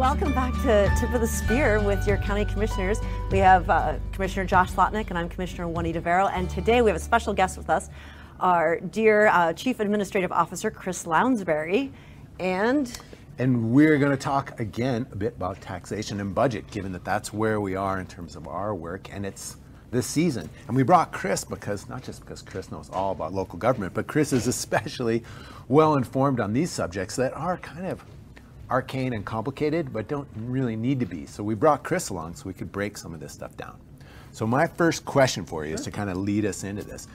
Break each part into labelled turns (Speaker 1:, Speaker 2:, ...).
Speaker 1: Welcome back to Tip of the Spear with your county commissioners. We have uh, Commissioner Josh Slotnick and I'm Commissioner Juanita Vero. And today we have a special guest with us, our dear uh, Chief Administrative Officer Chris Lounsbury. And
Speaker 2: and we're going to talk again a bit about taxation and budget, given that that's where we are in terms of our work, and it's this season. And we brought Chris because, not just because Chris knows all about local government, but Chris is especially well informed on these subjects that are kind of arcane and complicated, but don't really need to be. So we brought Chris along so we could break some of this stuff down. So my first question for you is to kind of lead us into this.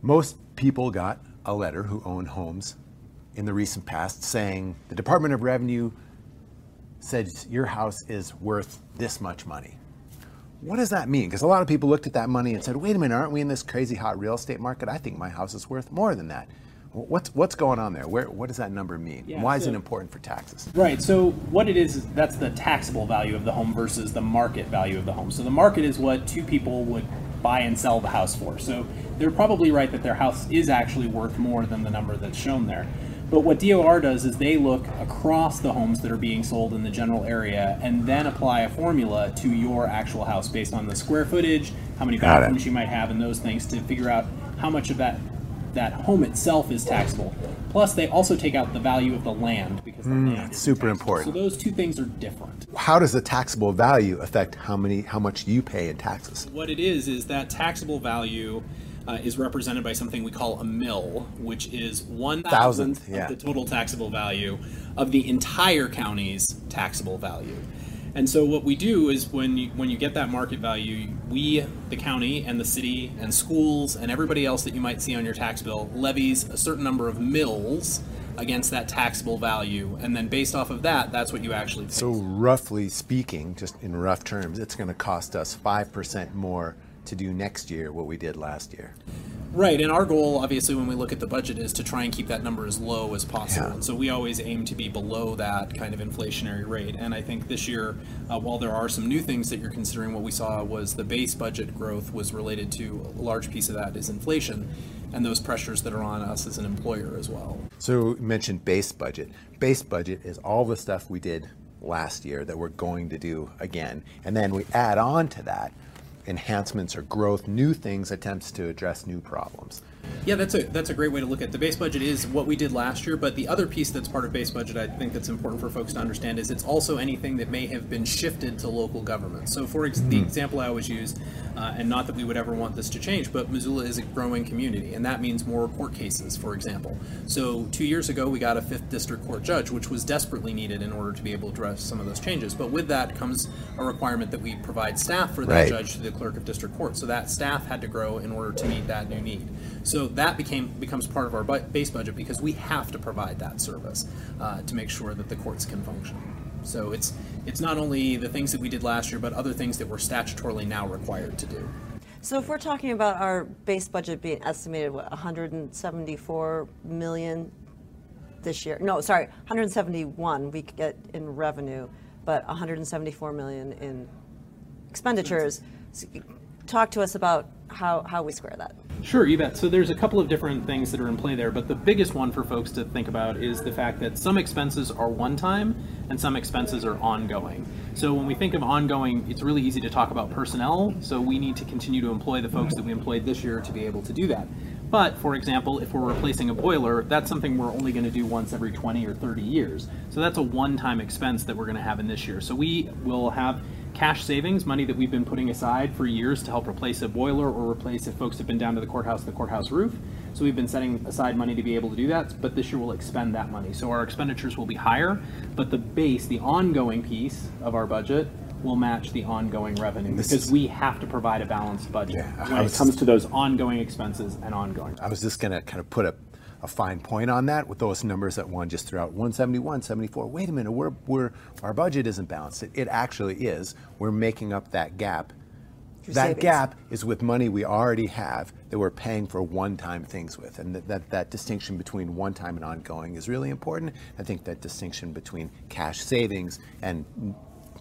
Speaker 2: Most people got a letter who own homes in the recent past saying the Department of Revenue said your house is worth this much money. What does that mean? Because a lot of people looked at that money and said, wait a minute, aren't we in this crazy hot real estate market? I think my house is worth more than that. What's what's going on there? Where what does that number mean? Yeah, Why so, is it important for taxes?
Speaker 3: Right. So what it is is that's the taxable value of the home versus the market value of the home. So the market is what two people would buy and sell the house for. So they're probably right that their house is actually worth more than the number that's shown there. But what DOR does is they look across the homes that are being sold in the general area and then apply a formula to your actual house based on the square footage, how many bathrooms you might have, and those things to figure out how much of that that home itself is taxable. Plus, they also take out the value of the land because the mm, land
Speaker 2: super important.
Speaker 3: So those two things are different.
Speaker 2: How does the taxable value affect how many how much you pay in taxes?
Speaker 3: What it is is that taxable value uh, is represented by something we call a mill, which is one thousandth yeah. of the total taxable value of the entire county's taxable value. And so what we do is when you, when you get that market value, we, the county and the city and schools and everybody else that you might see on your tax bill levies a certain number of mills against that taxable value, and then based off of that, that's what you actually pay.
Speaker 2: So roughly speaking, just in rough terms, it's going to cost us five percent more to do next year what we did last year.
Speaker 3: Right, and our goal, obviously, when we look at the budget, is to try and keep that number as low as possible. Yeah. And so we always aim to be below that kind of inflationary rate. And I think this year, uh, while there are some new things that you're considering, what we saw was the base budget growth was related to a large piece of that is inflation and those pressures that are on us as an employer as well.
Speaker 2: So you mentioned base budget. Base budget is all the stuff we did last year that we're going to do again. And then we add on to that enhancements or growth, new things, attempts to address new problems.
Speaker 3: Yeah, that's a that's a great way to look at it. the base budget is what we did last year, but the other piece that's part of base budget I think that's important for folks to understand is it's also anything that may have been shifted to local government. So for ex- mm. the hmm. example I always use, uh, and not that we would ever want this to change, but Missoula is a growing community, and that means more court cases, for example. So two years ago we got a fifth district court judge, which was desperately needed in order to be able to address some of those changes. But with that comes a requirement that we provide staff for that right. judge to the clerk of district court. So that staff had to grow in order to meet that new need. So that became becomes part of our base budget because we have to provide that service uh, to make sure that the courts can function. So it's it's not only the things that we did last year, but other things that we're statutorily now required to do.
Speaker 1: So if we're talking about our base budget being estimated what 174 million this year, no, sorry, 171 we get in revenue, but 174 million in expenditures. So talk to us about how, how we square that.
Speaker 3: Sure, you bet. So there's a couple of different things that are in play there, but the biggest one for folks to think about is the fact that some expenses are one time and some expenses are ongoing. So when we think of ongoing, it's really easy to talk about personnel, so we need to continue to employ the folks that we employed this year to be able to do that. But for example, if we're replacing a boiler, that's something we're only going to do once every 20 or 30 years. So that's a one-time expense that we're going to have in this year. So we will have cash savings, money that we've been putting aside for years to help replace a boiler or replace if folks have been down to the courthouse, the courthouse roof. So we've been setting aside money to be able to do that, but this year we'll expend that money. So our expenditures will be higher, but the base, the ongoing piece of our budget will match the ongoing revenue this because is, we have to provide a balanced budget yeah, when it comes to those ongoing expenses and ongoing.
Speaker 2: I was just going to kind of put a a fine point on that with those numbers that one just threw out. 171 74 wait a minute we're, we're our budget isn't balanced. It, it actually is. We're making up that gap. That savings. gap is with money we already have that we're paying for one-time things with. And that, that, that distinction between one-time and ongoing is really important. I think that distinction between cash savings and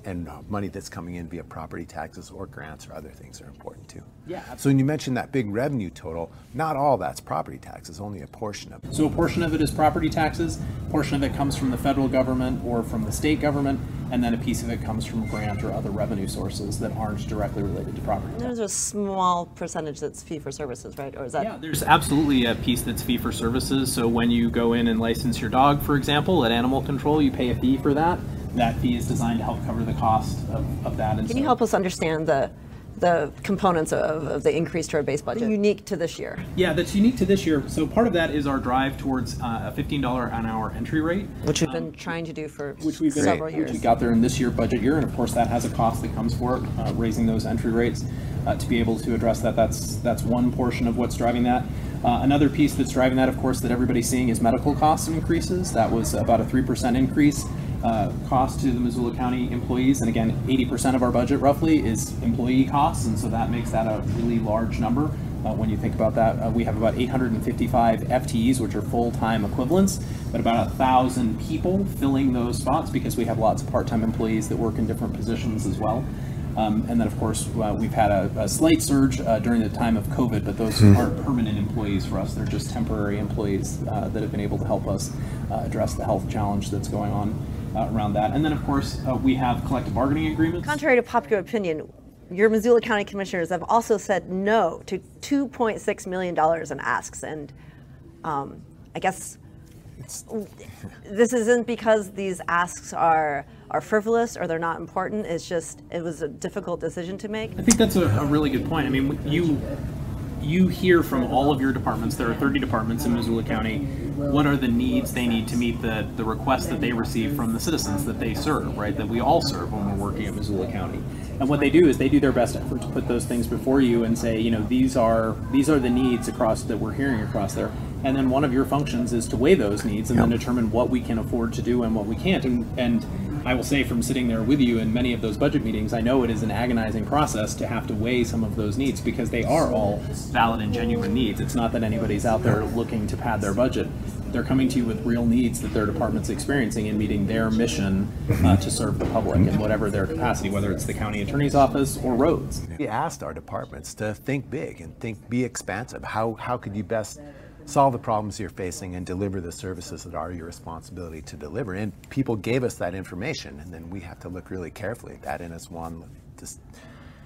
Speaker 2: and uh, money that's coming in via property taxes or grants or other things are important too.
Speaker 3: Yeah. Absolutely.
Speaker 2: So when you mentioned that big revenue total, not all that's property taxes, only a portion of it.
Speaker 3: So a portion of it is property taxes. a portion of it comes from the federal government or from the state government, and then a piece of it comes from grant or other revenue sources that aren't directly related to property tax.
Speaker 1: There's a small percentage that's fee for services, right? Or is that?
Speaker 3: Yeah, there's absolutely a piece that's fee for services. So when you go in and license your dog, for example, at animal control, you pay a fee for that. That fee is designed to help cover the cost of, of that. And
Speaker 1: Can you help us understand the the components of, of the increase to our base budget unique to this year?
Speaker 3: Yeah, that's unique to this year. So part of that is our drive towards uh, a $15 an hour entry rate.
Speaker 1: Which we've been trying to do for
Speaker 3: which we've been,
Speaker 1: several
Speaker 3: which
Speaker 1: years.
Speaker 3: we got there in this year budget year, and of course that has a cost that comes for it, uh, raising those entry rates. Uh, to be able to address that, that's that's one portion of what's driving that. Uh, another piece that's driving that, of course, that everybody's seeing is medical cost increases. That was about a three percent increase. Uh, cost to the Missoula County employees, and again, 80% of our budget roughly is employee costs, and so that makes that a really large number. Uh, when you think about that, uh, we have about 855 FTEs, which are full-time equivalents, but about a thousand people filling those spots because we have lots of part-time employees that work in different positions as well. Um, and then, of course, uh, we've had a, a slight surge uh, during the time of COVID, but those aren't permanent employees for us. They're just temporary employees uh, that have been able to help us uh, address the health challenge that's going on around that. And then, of course, uh, we have collective bargaining agreements.
Speaker 1: Contrary to popular opinion, your Missoula County Commissioners have also said no to $2.6 million in asks. And um, I guess this isn't because these asks are, are frivolous or they're not important. It's just, it was a difficult decision to make.
Speaker 3: I think that's a, a really good point. I mean, you you hear from all of your departments. There are 30 departments in Missoula County. What are the needs they need to meet the the requests that they receive from the citizens that they serve, right? That we all serve when we're working at Missoula County. And what they do is they do their best effort to put those things before you and say, you know, these are these are the needs across that we're hearing across there. And then one of your functions is to weigh those needs and then determine what we can afford to do and what we can't. And and I will say from sitting there with you in many of those budget meetings, I know it is an agonizing process to have to weigh some of those needs because they are all valid and genuine needs. It's not that anybody's out there looking to pad their budget. They're coming to you with real needs that their department's experiencing and meeting their mission uh, to serve the public in whatever their capacity, whether it's the county attorney's office or roads.
Speaker 2: We asked our departments to think big and think, be expansive. How, how could you best solve the problems you're facing and deliver the services that are your responsibility to deliver? And people gave us that information, and then we have to look really carefully at that. And as Juan just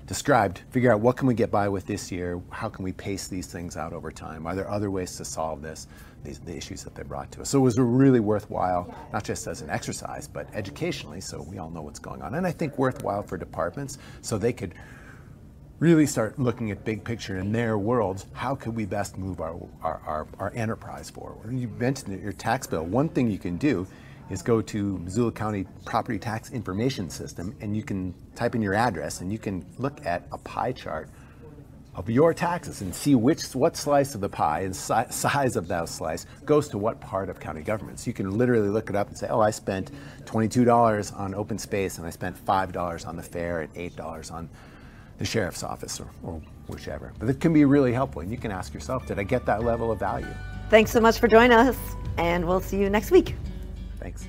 Speaker 2: described, figure out what can we get by with this year? How can we pace these things out over time? Are there other ways to solve this? These the issues that they brought to us. So it was really worthwhile, not just as an exercise, but educationally, so we all know what's going on. And I think worthwhile for departments, so they could really start looking at big picture in their worlds. How could we best move our, our, our, our enterprise forward? You mentioned your tax bill. One thing you can do is go to Missoula County Property Tax Information System and you can type in your address and you can look at a pie chart of your taxes and see which what slice of the pie and si- size of that slice goes to what part of county government. So you can literally look it up and say, oh, I spent $22 on open space and I spent $5 on the fair and $8 on the sheriff's office or, or whichever. But it can be really helpful and you can ask yourself, did I get that level of value?
Speaker 1: Thanks so much for joining us, and we'll see you next week.
Speaker 2: Thanks.